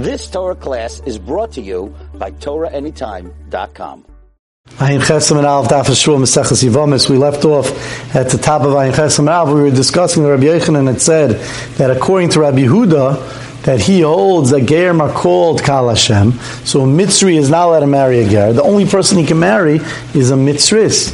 This Torah class is brought to you by TorahAnytime.com. Ayin and Yivamis. We left off at the top of Ayin Chesam and. We were discussing the Rabbi Yochanan had said that according to Rabbi Yehuda, that he holds that Gerim called Kal Hashem. So a Mitzri is not allowed to marry a Ger. The only person he can marry is a Mitzris.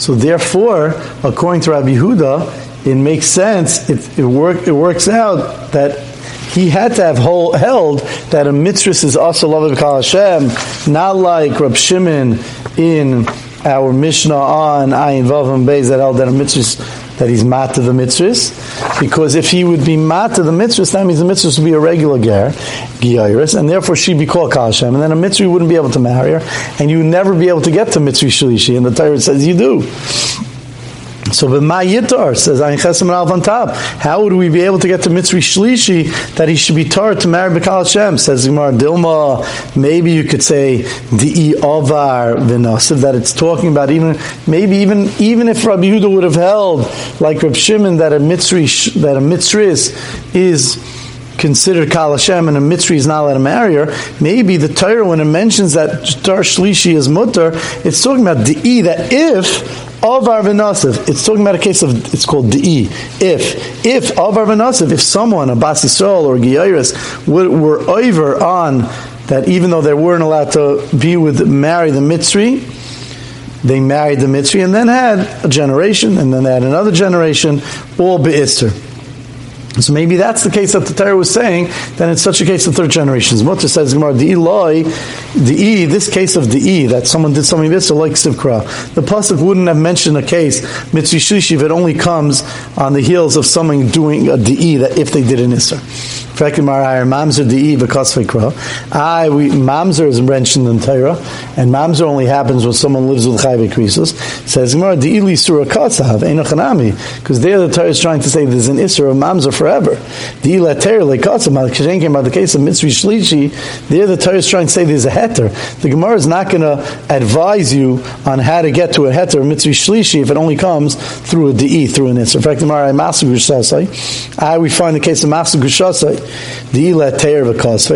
So therefore, according to Rabbi Yehuda, it makes sense. It, it, work, it works out that he had to have hold, held that a mitzvah is also loved Kal Hashem, not like Rab Shimon in our Mishnah on Ayin Vav Beis that held that a mitzvah that he's mat to the mitzvahs, because if he would be mat to the mitzvahs, that means the mitzvahs would be a regular ger, giyaris, and therefore she'd be called Kal Hashem, and then a mitzvah wouldn't be able to marry her, and you would never be able to get to mitzvah shlishi, and the Torah says you do. So b'ma yitar says Ayin Chesam and on top. How would we be able to get to Mitzri Shlishi that he should be tar to marry Bekal Hashem? Says Gemara Dilma. Maybe you could say the Ovar v'nasiv that it's talking about even maybe even even if Rabbi Yehuda would have held like Rab Shimon that a Mitzri that a Mitzris is considered Kal Hashem and a Mitzri is not allowed to marry her, maybe the Torah, when it mentions that Tar Shlishi is mutter, it's talking about the E, that if of Arvinasiv, it's talking about a case of, it's called D'i. If, if of Arvinasiv, if someone, a Bas Yisrael or Giyaris, were over on that even though they weren't allowed to be with, marry the Mitzri, they married the Mitzri and then had a generation, and then they had another generation, all Be'istr. So maybe that's the case that the Torah was saying. Then it's such a case of third generations. Mutter says Gemara, the Eloi, the E, this case of the E that someone did something this or like Sivkra. The pasuk wouldn't have mentioned a case mitzvah if it only comes on the heels of someone doing uh, a de that if they did an isser. I we mamzer is mentioned in Torah, and mamzer only happens when someone lives with chayve krisus. Says Gemara de ili surah katzav because there the Torah is trying to say there's an isser of mamzer forever. The ila Torah lekatzav came about the case of mitzvah shlishi. There the Torah is trying to say there's a heter. The Gemara is not going to advise you on how to get to a heter mitzvah shlishi if it only comes through a de through an isser. In fact, Gemara I we find the case of masu the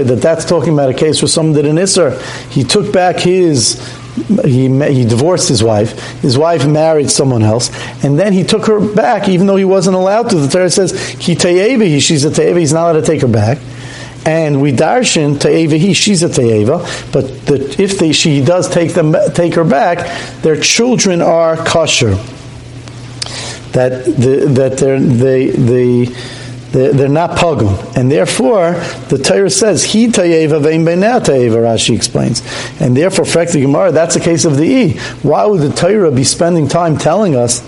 that that's talking about a case where someone did an isser. He took back his he he divorced his wife. His wife married someone else, and then he took her back, even though he wasn't allowed to. The Torah says he tayevi, she's a tayeva. He's not allowed to take her back. And we darshan tayeva, he she's a tayeva. But the, if they, she does take them take her back, their children are kosher. That the, that they they they're, not pogum, and therefore the Torah says he tayeva vein tayeva. Rashi explains, and therefore, frekti Gemara, that's a case of the e. Why would the Torah be spending time telling us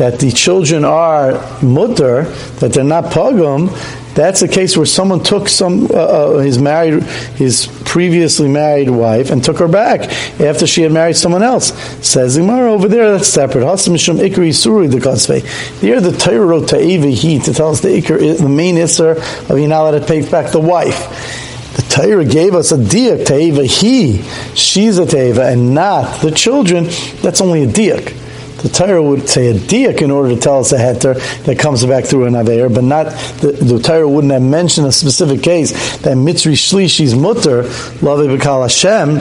that the children are mutter, that they're not pogum? That's a case where someone took some uh, uh, his married his previously married wife and took her back after she had married someone else. Says Gemara over there that's separate. Hasamishum ikri suri the kasve. There the Torah wrote to he to tell us the ikr the main isser of Yinala that pays back the wife. The Torah gave us a diak teva he, she's a teva, and not the children. That's only a diak the Torah would say a diak in order to tell us a heter that comes back through an aver, but not the, the Torah wouldn't have mentioned a specific case that mitzri shlishi's mutter love b'kal Hashem.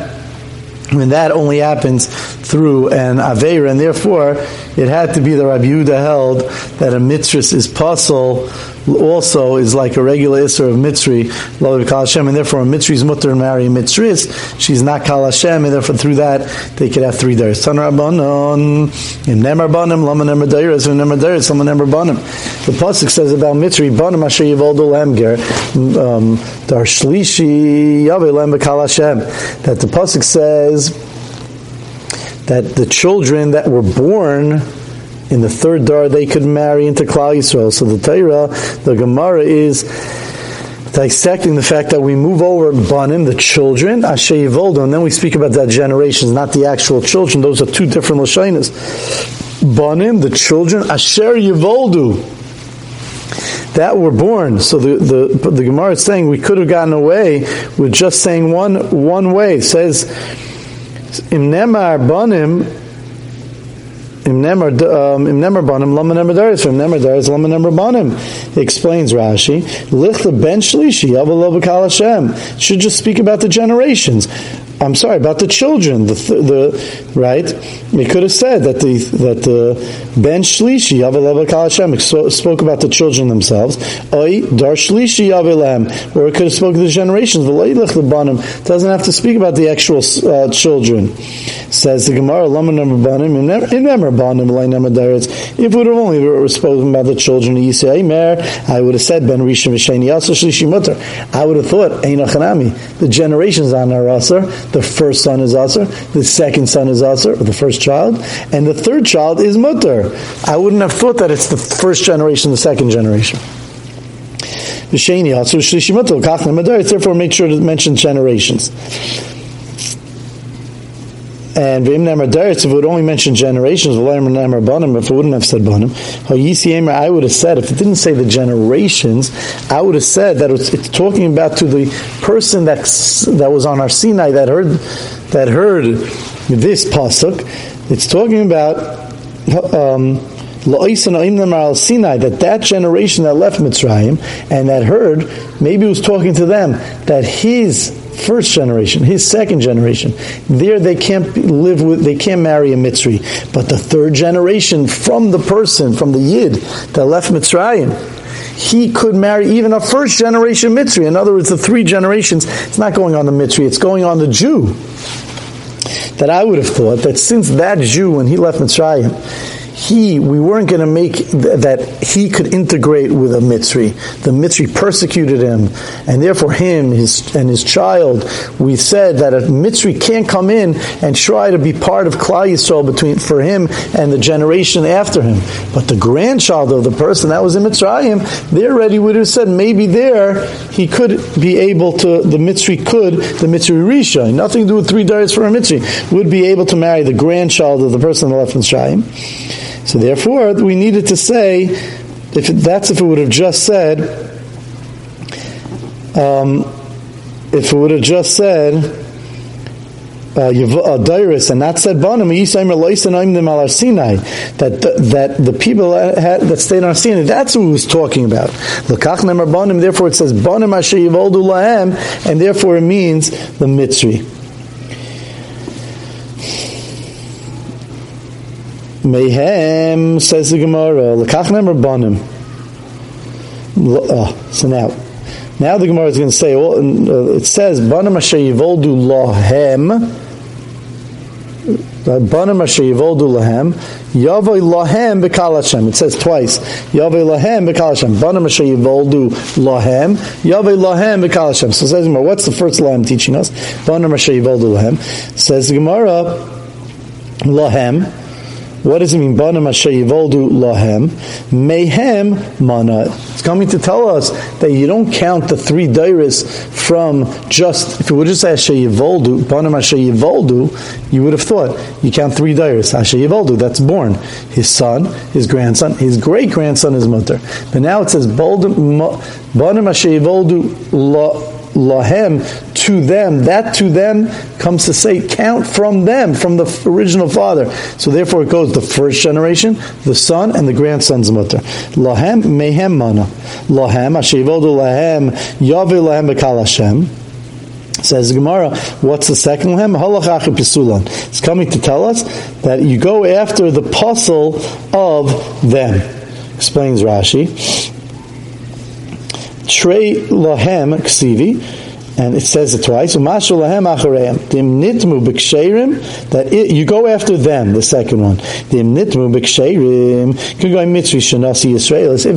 When that only happens through an aver, and therefore it had to be the Rabbi Yehuda held that a mitzvah is puzzle also is like a regular Isser of Mitzri, Lo Kal Hashem, and therefore a Mitzri is mutter and marry Mitzris, she's not Kal Hashem, and therefore through that they could have three days. Tan Rabbanon, in Nemar Banim. The Pasuk says about Mitzri, Banim Asher Yivoldu Lemger, um, Dar Shlishi Yaveh Kal Hashem, that the Pasuk says that the children that were born in the third dar they could marry into Klal Yisrael. So the Torah, the Gemara is dissecting the fact that we move over Banim, the children, Asher Yivoldo, and then we speak about that generations, not the actual children. Those are two different Lashinas. Banim, the children, Asher Yivoldu, that were born. So the, the, the Gemara is saying we could have gotten away with just saying one, one way. It says, Im Nemar Banim, Um, Banim. Explains Rashi. Lich the ben shlishi Hashem. Should just speak about the generations. I'm sorry about the children. The, the right. We could have said that the that the ben shlishi Hashem spoke about the children themselves. Oi dar shlishi avilam, or it could have spoken the generations. The the doesn't have to speak about the actual uh, children. Says the Gemara, lama nemer banim im nemer if it would have only spoken about the children of Yisrael, I would have said Ben Rishon V'Sheni Yasser Shlishi Mutter. I would have thought Einachanami. The generations on our Asr. The first son is Asr. The second son is Asr, the first child, and the third child is Mutter. I wouldn't have thought that it's the first generation, the second generation. Therefore, make sure to mention generations. And Vim Nemer Deretz, if it would only mention generations, if it wouldn't have said Banim, I would have said, if it didn't say the generations, I would have said that it's, it's talking about to the person that that was on our Sinai that heard that heard this pasuk. It's talking about um, Sinai, that that generation that left Mitzrayim and that heard, maybe was talking to them that his first generation, his second generation. There they can't live with, they can't marry a Mitzri. But the third generation from the person, from the Yid that left Mitzrayim, he could marry even a first generation Mitzri. In other words, the three generations, it's not going on the Mitzri, it's going on the Jew. That I would have thought that since that Jew, when he left Mitzrayim, he, we weren't going to make th- that he could integrate with a Mitzri. The Mitzri persecuted him, and therefore him his, and his child, we said that a Mitzri can't come in and try to be part of Klal Yisrael between, for him and the generation after him. But the grandchild of the person that was in Mitzrayim, there already would have said maybe there he could be able to, the Mitzri could, the Mitzri Risha, nothing to do with three days for a Mitzri, would be able to marry the grandchild of the person that left Mitzrayim. So therefore, we needed to say, if that's if it would have just said, um, if it would have just said, uh, Dairis and not said Banim, Sinai, that that the people that, that stayed on Sinai, that's who was talking about. Bonim, therefore, it says Banim and therefore it means the Mitzri. Mayhem says the Gemara, Lekach Nemer Banim. Uh, so now, now the Gemara is going to say, well, uh, it says, Banim Asher Yivoldu Lahem, Banim Asher Yivoldu Lahem, Yavoy Lahem Bekal Hashem. It says twice, Yavoy Lahem Bekal Hashem. Banim Asher Yivoldu Lahem, Yavoy Lahem Bekal Hashem. So says, what's the first Lahem teaching us? Banim Asher Yivoldu Lahem. Says the Gemara, Lahem, what does it mean? Bana Yivoldu Lahem. Mehem Mana. It's coming to tell us that you don't count the three dairis from just, if you would just say Asher Yivoldu, Bana Yivoldu, you would have thought you count three dairis. Asher Yivoldu, that's born. His son, his grandson, his great grandson is mutter. But now it says Bana Yivoldu lahem to them. That to them comes to say count from them, from the original father. So therefore it goes the first generation, the son, and the grandson's mutter. Lahem mehem mana. Lahem ashevodu lahem yavi lahem bekal Hashem. Says Gemara, what's the second lahem? Halachach pisulan. It's coming to tell us that you go after the puzzle of them. Explains Rashi. Trey lahem ksivi, and it says it twice. That it, you go after them. The second one. If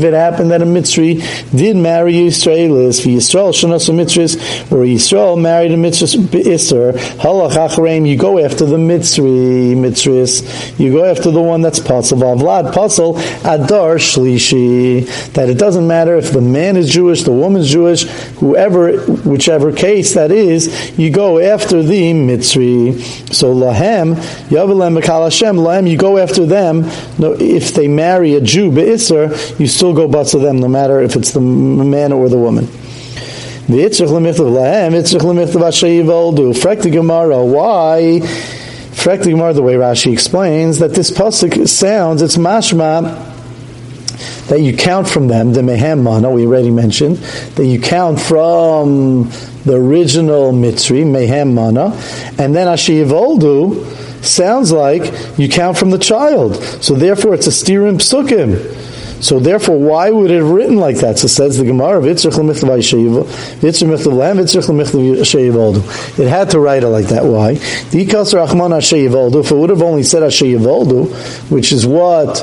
it happened that a mitzri did marry Yisraelis, for Yisrael shenasi mitzris, or Yisrael married a mitzris b'isser, halach achareim. You go after the mitzri mitzris. You go after the one that's pasul avlad pasul adar shlishi. That it doesn't matter if the man is Jewish, the woman's Jewish, whoever, whichever case that is, you go after the Mitzri. So Lahem, Yavelem Bekal Hashem, Lahem, you go after them. No, if they marry a Jew, Be'isr, you still go butts them, no matter if it's the man or the woman. The Itzrich Lemichtav Lahem, Itzrich Lemichtav Asher Yivoldu. Frek the Gemara, why? Frek the Gemara, the way Rashi explains, that this pasuk sounds, it's mashma, that you count from them, the mehem mana, we already mentioned, that you count from the original mitzri, mehem mana, and then ashiyivoldu sounds like you count from the child. So therefore it's a stirim psukim. So therefore, why would it have written like that? So says the Gemara, It had to write it like that. Why? If it would have only said Asheivaldu, which is what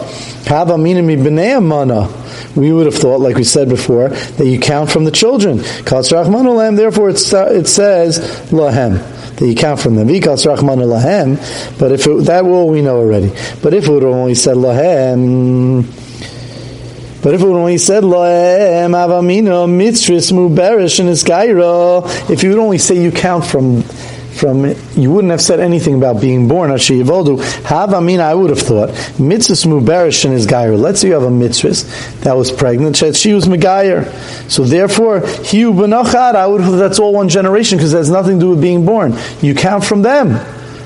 Hava Minami Mana, we would have thought, like we said before, that you count from the children. Therefore, it says lahem that you count from them. But if it, that will we know already. But if it would have only said lahem, but if it would only said Loem Avamina Mitzris Muberish and Isgaira, if you would only say you count from from you wouldn't have said anything about being born Have Havamina I would have thought Mitzvah Muberish and Isgaira. Let's say you have a mitzvah that was pregnant, she was Megayer. So therefore, Hiu Benachad, I would have that's all one generation because it has nothing to do with being born. You count from them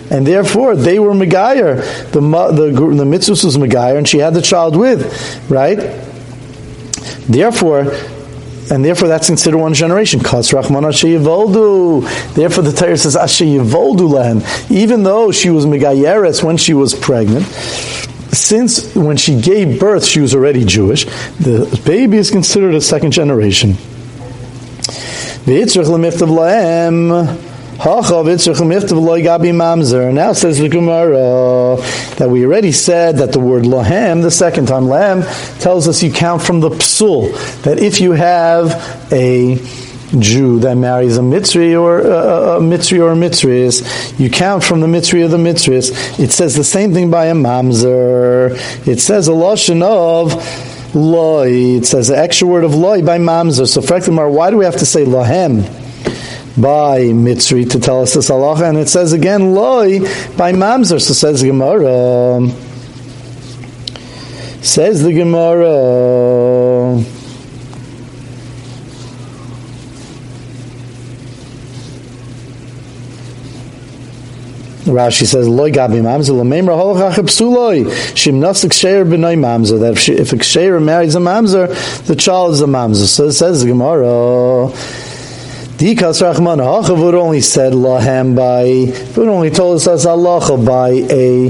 and therefore they were Megayer. The the the mitzvah was Megayer, and she had the child with, right? Therefore, and therefore that's considered one generation. Therefore the Torah says Asher Yivoldu Lehem. Even though she was Megayeres when she was pregnant, since when she gave birth she was already Jewish, the baby is considered a second generation. Now says the Gemara that we already said that the word lahem, the second time lahem, tells us you count from the psul. That if you have a Jew that marries a mitzri or a, a mitzri or a mitzris, you count from the mitzri or the mitzris. It says the same thing by a mamzer. It says a lashon of loy. It says the extra word of loy by mamzer. So, Frekdamar, why do we have to say lahem? By Mitzri to tell us this halacha, and it says again loy by Mamzer. So says the Gemara. Says the Gemara. Rashi says, "Loy gabi mamzer lememra holacha psuloi shim nasik sheir b'noi mamzer." That if, if a sheir marries a mamzer, the child is a mamzer. So it says the Gemara. Dikas Rachman Hacha would only said Lahem by, would only told us as Allah by a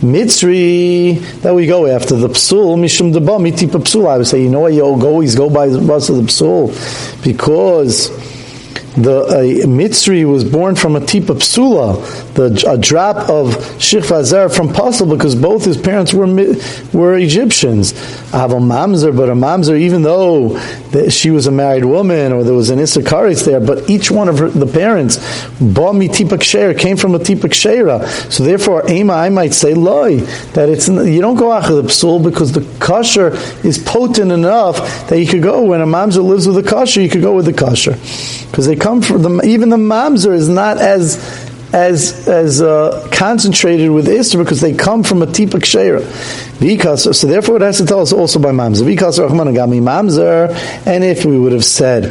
Mitzri that we go after the psul mishum deba miti psul. I would say, you know what, you always go by the bus of the psul because the a Mitzri was born from a tipa psula, the a drop of shich from Pasul because both his parents were were Egyptians. I have a mamzer, but a mamzer, even though she was a married woman or there was an isakaris there, but each one of her, the parents, bami tipa ksher, came from a tipa kshera. So therefore, ema, I might say loy that it's you don't go after the psul because the kosher is potent enough that you could go when a mamzer lives with a kosher, you could go with the kosher because they come from the even the mamzer is not as as as uh, concentrated with Isra because they come from a tipa kshera. Because so therefore it has to tell us also by mamzer. Because Rahman mamzer, and if we would have said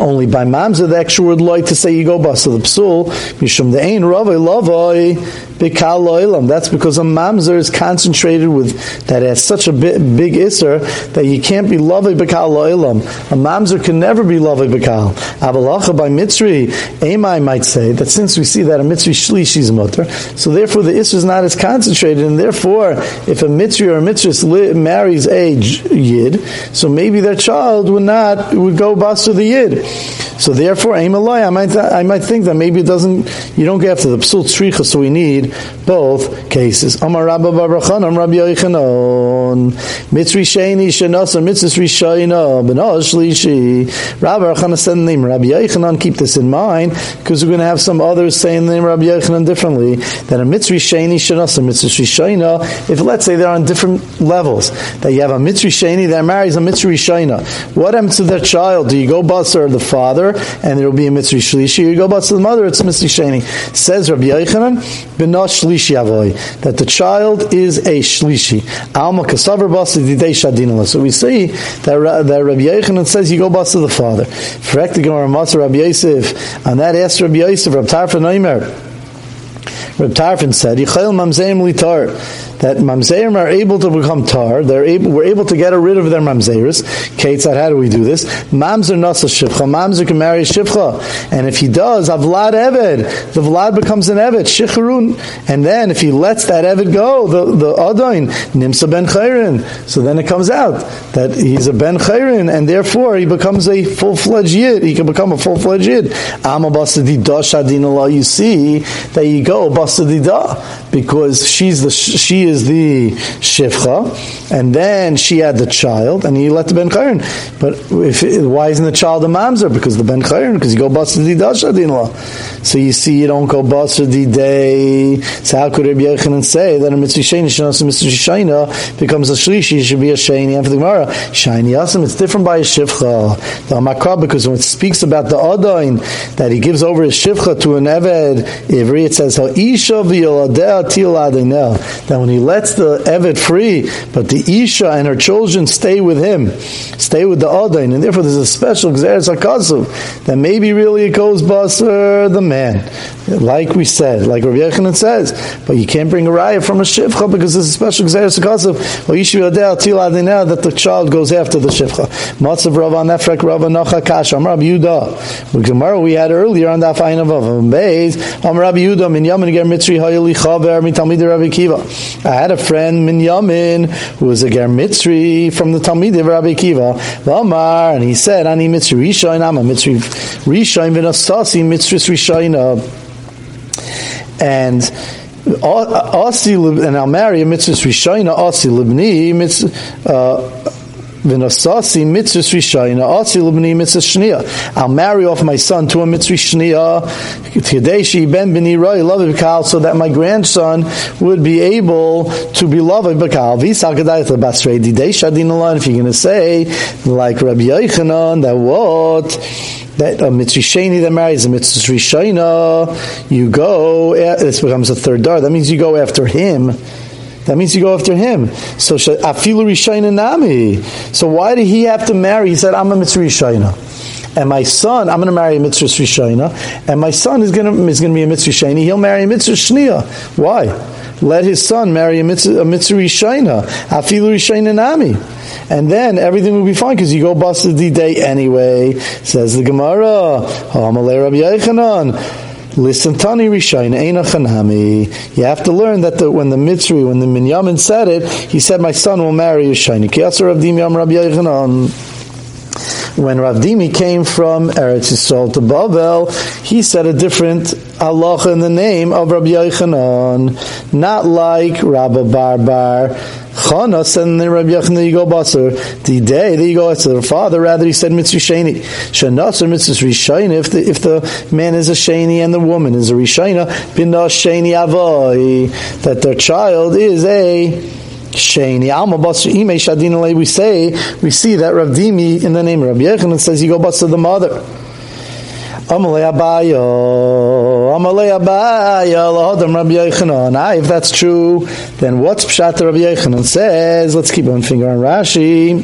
only by mamzer the extra word loy to say you go bust the psul mishum the ain ravai lavoi bikal loilam. That's because a mamzer is concentrated with that has such a big, big iser that you can't be lavoi bikal loilam. A mamzer can never be lavoi bikal. Avalacha by mitzri, Amai might say that since we see that a mitzri shlish is mutter, so therefore the iser is not as concentrated, and therefore if a mitzri or a mitzri marries a yid, so maybe their child would not would go bust the yid. So therefore, I might I might think that maybe it doesn't. You don't get after the psul tzricha, so we need both cases. Amar Rabba Barachan, Am Rabbi Yochanan, Mitzri Sheni Shenasa Mitzvah Rishayna Benosh Shlishi. Rabbi Barachan said the name Rabbi Yochanan. Keep this in mind because we're going to have some others saying the name Rabbi Yochanan differently. That a Mitzri Sheni Shenasa Mitzvah Rishayna. If let's say they're on different levels, that you have a Mitzri Sheni that marries a Mitzri Rishayna. What happens to their child? Do you go or the father, and there will be a Mitzri Shlishi? You go to the mother, it's Mitzri Sheni. Says Rabbi Yochanan, B'nah Shlishi Avoy, that the child is a Shlishi. Alma Kasavar Basa Didei Shadinala. So we see that, that Rabbi Yochanan says you go to the father. Correct the Gemara Rabbi Yosef, and that asks Rabbi Yosef, Rabbi Tarfa Naimer, Reb Tarfon said, Yichayil mamzeim litar, that mamzerim are able to become tar, they're able, we're able to get rid of their mamzeris. Kate said, how do we do this? Mamzer nasa shivcha, mamzer can marry shivcha, and if he does, avlad eved, the vlad becomes an eved, shicharun, and then if he lets that eved go, the, the adain, nimsa ben chayrin, so then it comes out that he's a ben chayrin, and therefore he becomes a full-fledged yid, he can become a full-fledged yid. You see that you go because she's the she is the shivcha, and then she had the child, and he let the ben chayrin. But if why isn't the child a mamzer? Because the ben chayrin, because you go basadida shadinla. So you see, you don't go basadida. So how could Rabbi Yochanan say that a mitzvah mitzvah shayna becomes a shlishi should be a sheni after the gemara shiny asim? It's different by a shivcha. The makra because when it speaks about the adain that he gives over his shivcha to an eved ivri, it says ha'isha v'yoladeh til That when he lets the eved free, but the isha and her children stay with him, stay with the adain, and therefore there's a special gzeres hakasav that maybe really it goes baser the man, like we said, like Rabbi Yechanan says, but you can't bring a raya from a shivcha because there's a special gzeres hakasav ha'isha v'yoladeh til that the child goes after the shivcha. Matzav Rav Nefrek Rav Nocha Kasha Amar Yehuda. The Gemara we had earlier on that fine of Beis. Amar Rabbi Yehuda Min Yamin Ger Mitzri Hayeli Chaver Min Talmid Rabbi Kiva. I had a friend Minyamin, who was a Ger Mitzri from the Talmid of Rabbi Kiva. Amar and he said Ani Mitzri Rishain I'm a Mitzri Rishain Vinasasi Mitzri Rishain and Asi and I'll marry a mitzvah rishayna. Asi libni mitzvah. Uh, V'nasasi mitzvah rishayna, mitzvah shnia. I'll marry off my son to a mitzvah shnia. Kadeshi ben b'ni roi love b'kal, so that my grandson would be able to be loved b'kal. V'isakadayat lebasrei didei shadin If you're going to say like Rabbi Yochanan that what that a mitzvah sheni that marries a mitzvah rishayna, you go. This becomes a third dar. That means you go after him that means you go after him. So afilu rishayna nami. So why did he have to marry? He said, "I'm a mitzvah rishayna." And my son, I'm going to marry a mitzvah rishayna, and my son is going to is going to be a mitzvah shayna. He'll marry a mitzvah shnia. Why? Let his son marry a mitzvah, a mitzvah rishayna. Afilu rishayna nami. And then everything will be fine because you go busted the day anyway. Says the Gemara, Rabbi Yechanan. Listen, Tani Rishain, Eina Chanami. You have to learn that the, when the Mitzri, when the Minyamin said it, he said, My son will marry Yishayni. Kiyasar Rav Dimi Rabbi Yechanan. When Rav Dimi came from Eretz Yisrael to Babel, he said a different Allah in the name of Rabbi Yechanan, not like Rabbi Barbar. Chanas and then Rabbi Yochanan you go basar. The day that you go to the father, rather he said mitzvah sheni. Shanas or mitzvah rishayna. If the if the man is a sheni and the woman is a rishayna, bina sheni avoi that their child is a Sheni Alma Basar Ime Shadin We say we see that Rav Dimi in the name of Rabbi Yochanan says you go basar the mother. Amalei Amalei Rabbi. Ah, if that's true, then what's Pshat Rabbi Yechanan says? Let's keep one finger on Rashi.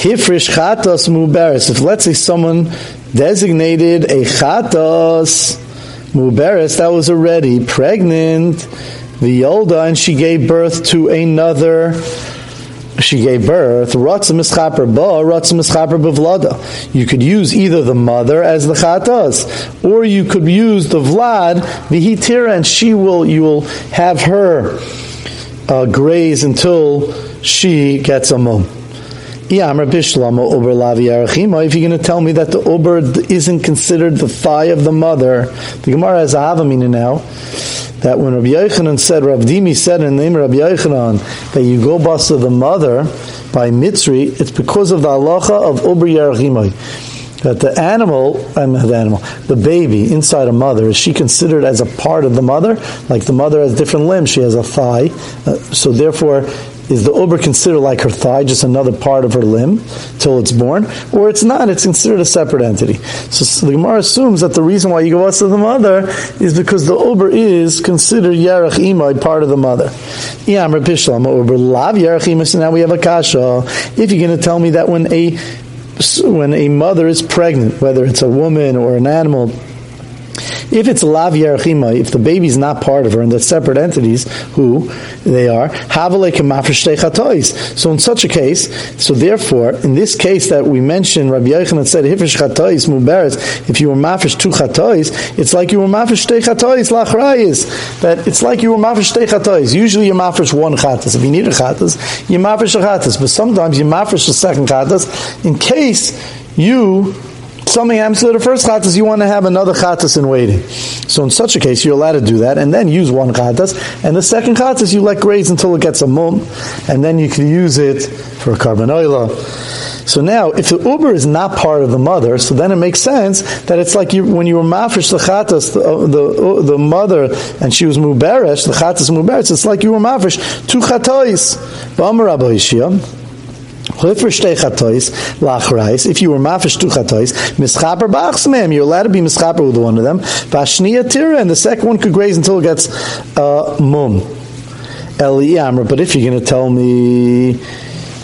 Chatos muberes. If let's say someone designated a chatos muberes that was already pregnant, the older, and she gave birth to another she gave birth, Mischaper Ba, Ratzim Mischaper Bavlada. You could use either the mother as the Chatas, or you could use the Vlad, Vihitira, and she will, you will have her uh, graze until she gets a mum. If you're going to tell me that the uber isn't considered the thigh of the mother, the Gemara has a havamina now that when Rabbi Yochanan said, Rabbi Dimi said in the name of Rabbi Yochanan that you go basa the mother by Mitzri, it's because of the halacha of Uber Yerachimai. That the animal, mean the animal, the baby inside a mother, is she considered as a part of the mother? Like the mother has different limbs, she has a thigh, uh, so therefore is the uber considered like her thigh, just another part of her limb till it's born, or it's not? It's considered a separate entity. So, so the Gemara assumes that the reason why you go out to the mother is because the uber is considered yarach imai, part of the mother. I am rebishelema uber lav yarech imay. So now we have a kasha. If you're going to tell me that when a when a mother is pregnant, whether it's a woman or an animal, if it's lav yarchima, if the baby is not part of her and they're separate entities, who they are, so in such a case, so therefore, in this case that we mentioned, Rabbi Yochanan said, Hifish muberes, if you were mafish two chatois, it's like you were mafish te chatois lachrayis, that it's like you were mafish te chatois. Usually you're mafish one chatas. If you need a chatas, you're mafish a chatas, but sometimes you're mafish a second chatas in case you something happens to the first chatas, you want to have another chatas in waiting. So in such a case, you're allowed to do that, and then use one chatas, and the second chatas you let graze until it gets a mum, and then you can use it for a korban oil. So now, if the uber is not part of the mother, so then it makes sense that it's like you, when you were mafresh the chatas, the, uh, the, uh, the mother, and she was muberesh, the chatas muberesh, it's like you were mafresh two chatais. If you were mafish two chatois, mischaper b'achsmem, you're allowed to be mischaper with one of them. Vashniya tira, and the second one could graze until it gets uh, mum. Eli but if you're going to tell me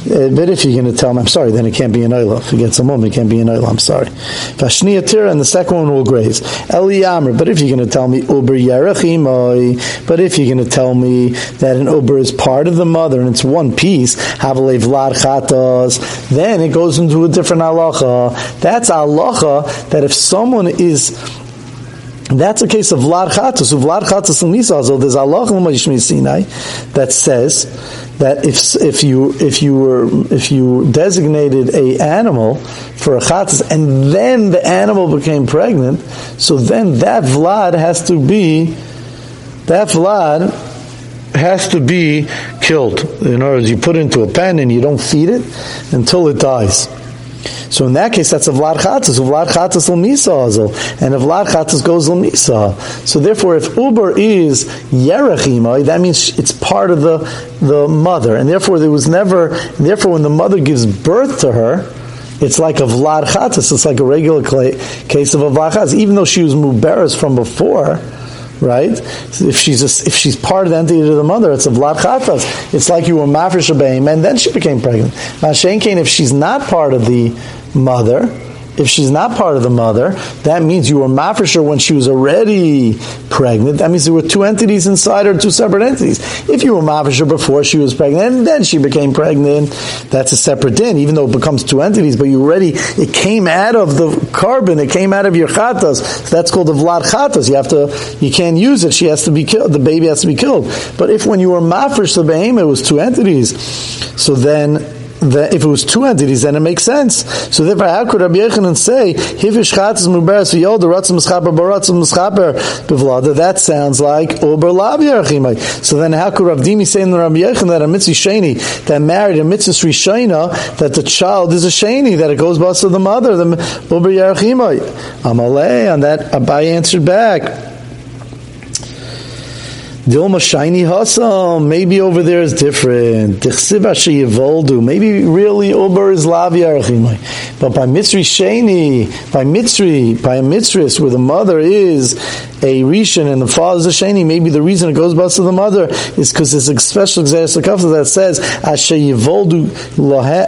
Uh, but if you're going to tell him, I'm sorry, then it can't be an oil. If gets a moment, it can't be an oil. I'm sorry. Vashniya and the second one will graze. Eli but if you're going to tell me uber yerachimoi, but if you're going to tell me that an uber is part of the mother and it's one piece, havalev vlad chatos, then it goes into a different halacha. That's halacha that if someone is that's a case of Vlad Chatos. Vlad Chatos and Nisazol, there's Allah Sinai that says that if if you if you were if you designated a animal for a chatas and then the animal became pregnant, so then that Vlad has to be that Vlad has to be killed. In other words, you put it into a pen and you don't feed it until it dies. So in that case, that's a vlad chatzis. Vlad chatzis l'misa and if vlad chatzis goes l'misa. So therefore, if uber is yerachimai, that means it's part of the the mother, and therefore there was never. therefore, when the mother gives birth to her, it's like a vlad. It's like a regular case of a vlad even though she was muberes from before right? If she's a, if she's part of the entity of the mother, it's a vlad chatas. It's like you were mafresh and then she became pregnant. Now, Shane Kane, if she's not part of the mother, if she's not part of the mother, that means you were mafresher when she was already pregnant. That means there were two entities inside her, two separate entities. If you were mafresher before she was pregnant and then she became pregnant, that's a separate din, even though it becomes two entities, but you already, it came out of the korban, it came out of your chatas. So that's called the vlad chatas. You have to, you can't use it. She has to be killed, the baby has to be killed. But if when you were mafresh the behemoth, it was two entities, so then that if it was two entities, then it makes sense. So therefore, how could Rabbi Yechanan say, Hivish chatzis muberes v'yod, ratzim mischaper baratzim mischaper b'vlada? That sounds like Ober lav. So then how could Rabbi Dimi say in the Rabbi Yechanan that a mitzvah sheni, that married a mitzvah rishayna, that the child is a sheni, that it goes by to the mother, the Ober yerachimai? Amalei, on that Abai answered back. Dilma shiny hasam. Maybe over there is different. Maybe really Uber is lavi But by Mitzri Sheni, by Mitzri, by a Mitzris, where the mother is a Rishon and the father is a Sheni, maybe the reason it goes back to the mother is because there's a special Xeris that says Asher Yivoldu Lahem,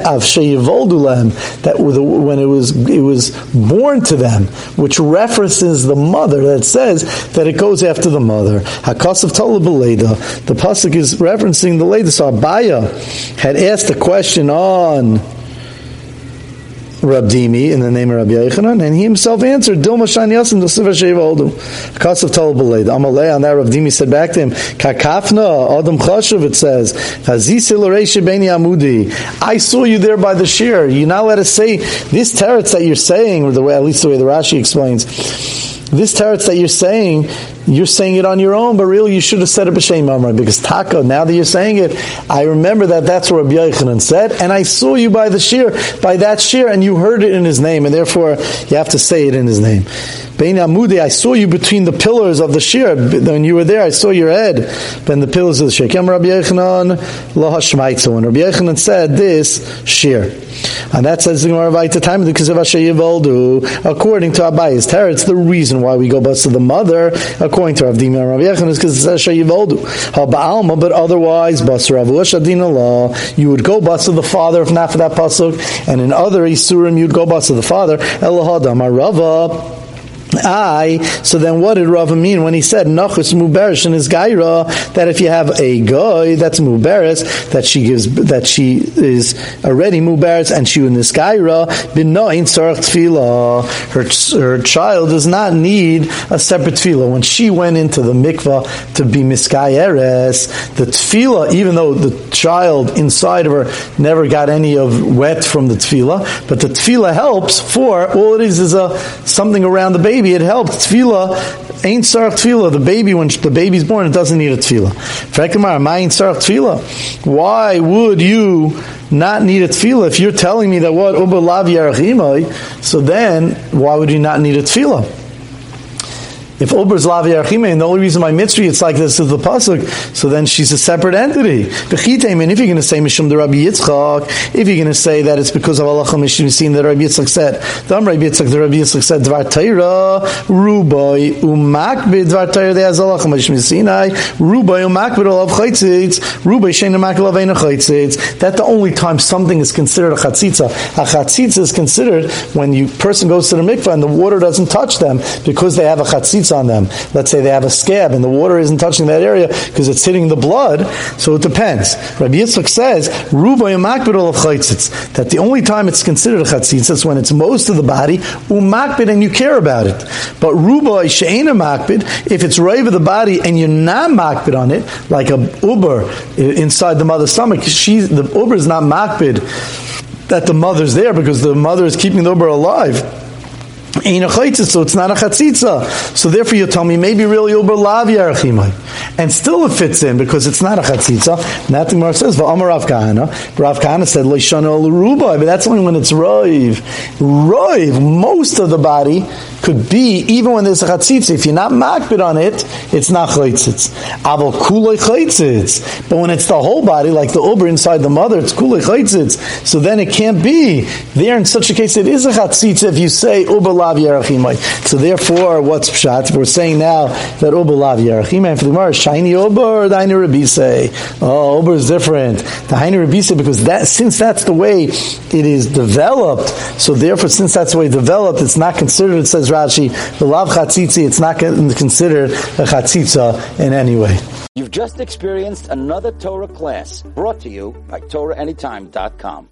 that when it was it was born to them, which references the mother, that says that it goes after the mother. Hakasav the pasuk is referencing the Leda. So Abaya had asked a question on Rabdimi in the name of Rabbi Yechanan, and he himself answered, Dilma Shani Yasim Dosiva Sheva Oldu. Kasav Talabaleid. Amalei on that Rabdimi said back to him, Kakafna, Adam Chashav, it says, Amudi. I saw you there by the shear. You now let us say, this teretz that you're saying, or the way, at least the way the Rashi explains, this teretz that you're saying, you're saying it on your own, but really you should have said it b'shem Amar because Taka. Now that you're saying it, I remember that that's what Rabbi Yochanan said, and I saw you by the shear, by that shear, and you heard it in his name, and therefore you have to say it in his name. Bein Amudi, I saw you between the pillars of the shear. When you were there, I saw your head between the pillars of the shear. Rabbi Yochanan lo hashmaitzu, and Rabbi Yochanan said this shear. And that says the Gemara the time because of According to Abayi's Teretz, the reason why we go bus to the mother, according to Rav Dima and Rav Yechon, is because it's Asher Yivoldu. Ba'alma, but otherwise, bus Rav law, you would go bus to the father if not for that pasuk, and in other Isurim, you'd go bus to the father. Elahadam Arava. I, so then what did Rava mean when he said Nachus Muberes in his Gaira that if you have a guy that's Muberes that she gives that she is already Muberes and she in this Gaira bin Noin Sarach Tevilah. Her her child does not need a separate tevilah. When she went into the mikvah to be Miskayeres, the tevilah, even though the child inside of her never got any of wet from the tevilah, but the tevilah helps for all it is is a something around the baby baby, it helped. Tevilah, ain't sarach tevilah. The baby, when the baby's born, it doesn't need a tevilah. Why would you not need a tevilah if you're telling me that what So then, why would you not need a tevilah? If Ober's Lavi Archime, and the only reason why Mitzri it's like this is the Pasuk, so then she's a separate entity. If you're going to say Mishum the Rabbi Yitzchak, if you're going to say that it's because of Allah Mishum seen that Rabbi Yitzchak said, the Rabbi Yitzchak, the Rabbi Yitzchak said, Dvar Teira, Ruboy, Umakbid, Dvar Teira, the Allah Mishum Sinai, Ruboy, Umakbid, Olav Chaitzitz, Ruboy, Shein Umakbid, Olav Chaitzitz. That's the only time something is considered a Chatzitza. A Chatzitza is considered when you person goes to the mikvah and the water doesn't touch them because they have a Chatzitza on them. Let's say they have a scab and the water isn't touching that area because it's hitting the blood, so it depends. Rabbi Yitzchak says, that the only time it's considered a chatzitz is when it's most of the body, umakbid, and you care about it. But ruba she'ena if it's rave of the body and you're not makbid on it, like a uber inside the mother's stomach, she, the uber is not makbid that the mother's there because the mother is keeping the uber alive so it's not a chatzitza. So therefore you tell me maybe really uber lav And still it fits in because it's not a chatzitza. The Gemara says, V'amar Rav Kahana. Rav Kahana said, Leishana l'rubai, but that's only when it's roiv. Roiv, most of the body could be, even when there's a chatzitza, if you're not makbid on it, it's not chaytzitz. Aval kulay chaytzitz. But when it's the whole body, like the uber inside the mother, it's kulay chaytzitz. So then it can't be. There in such a case, it is a chatzitza if you say uber lav yarachimai. So therefore, what's pshat? We're saying now that uber lav yarachimai. And for the Gemara, or the Rabbi say, oh, uber is different. The Hainu Rabbi because that, since that's the way it is developed, so therefore, since that's the way developed, it's not considered, it says Rashi, the lav chatzitzi, it's not considered a chatzitza in any way. You've just experienced another Torah class brought to you by TorahAnytime.com.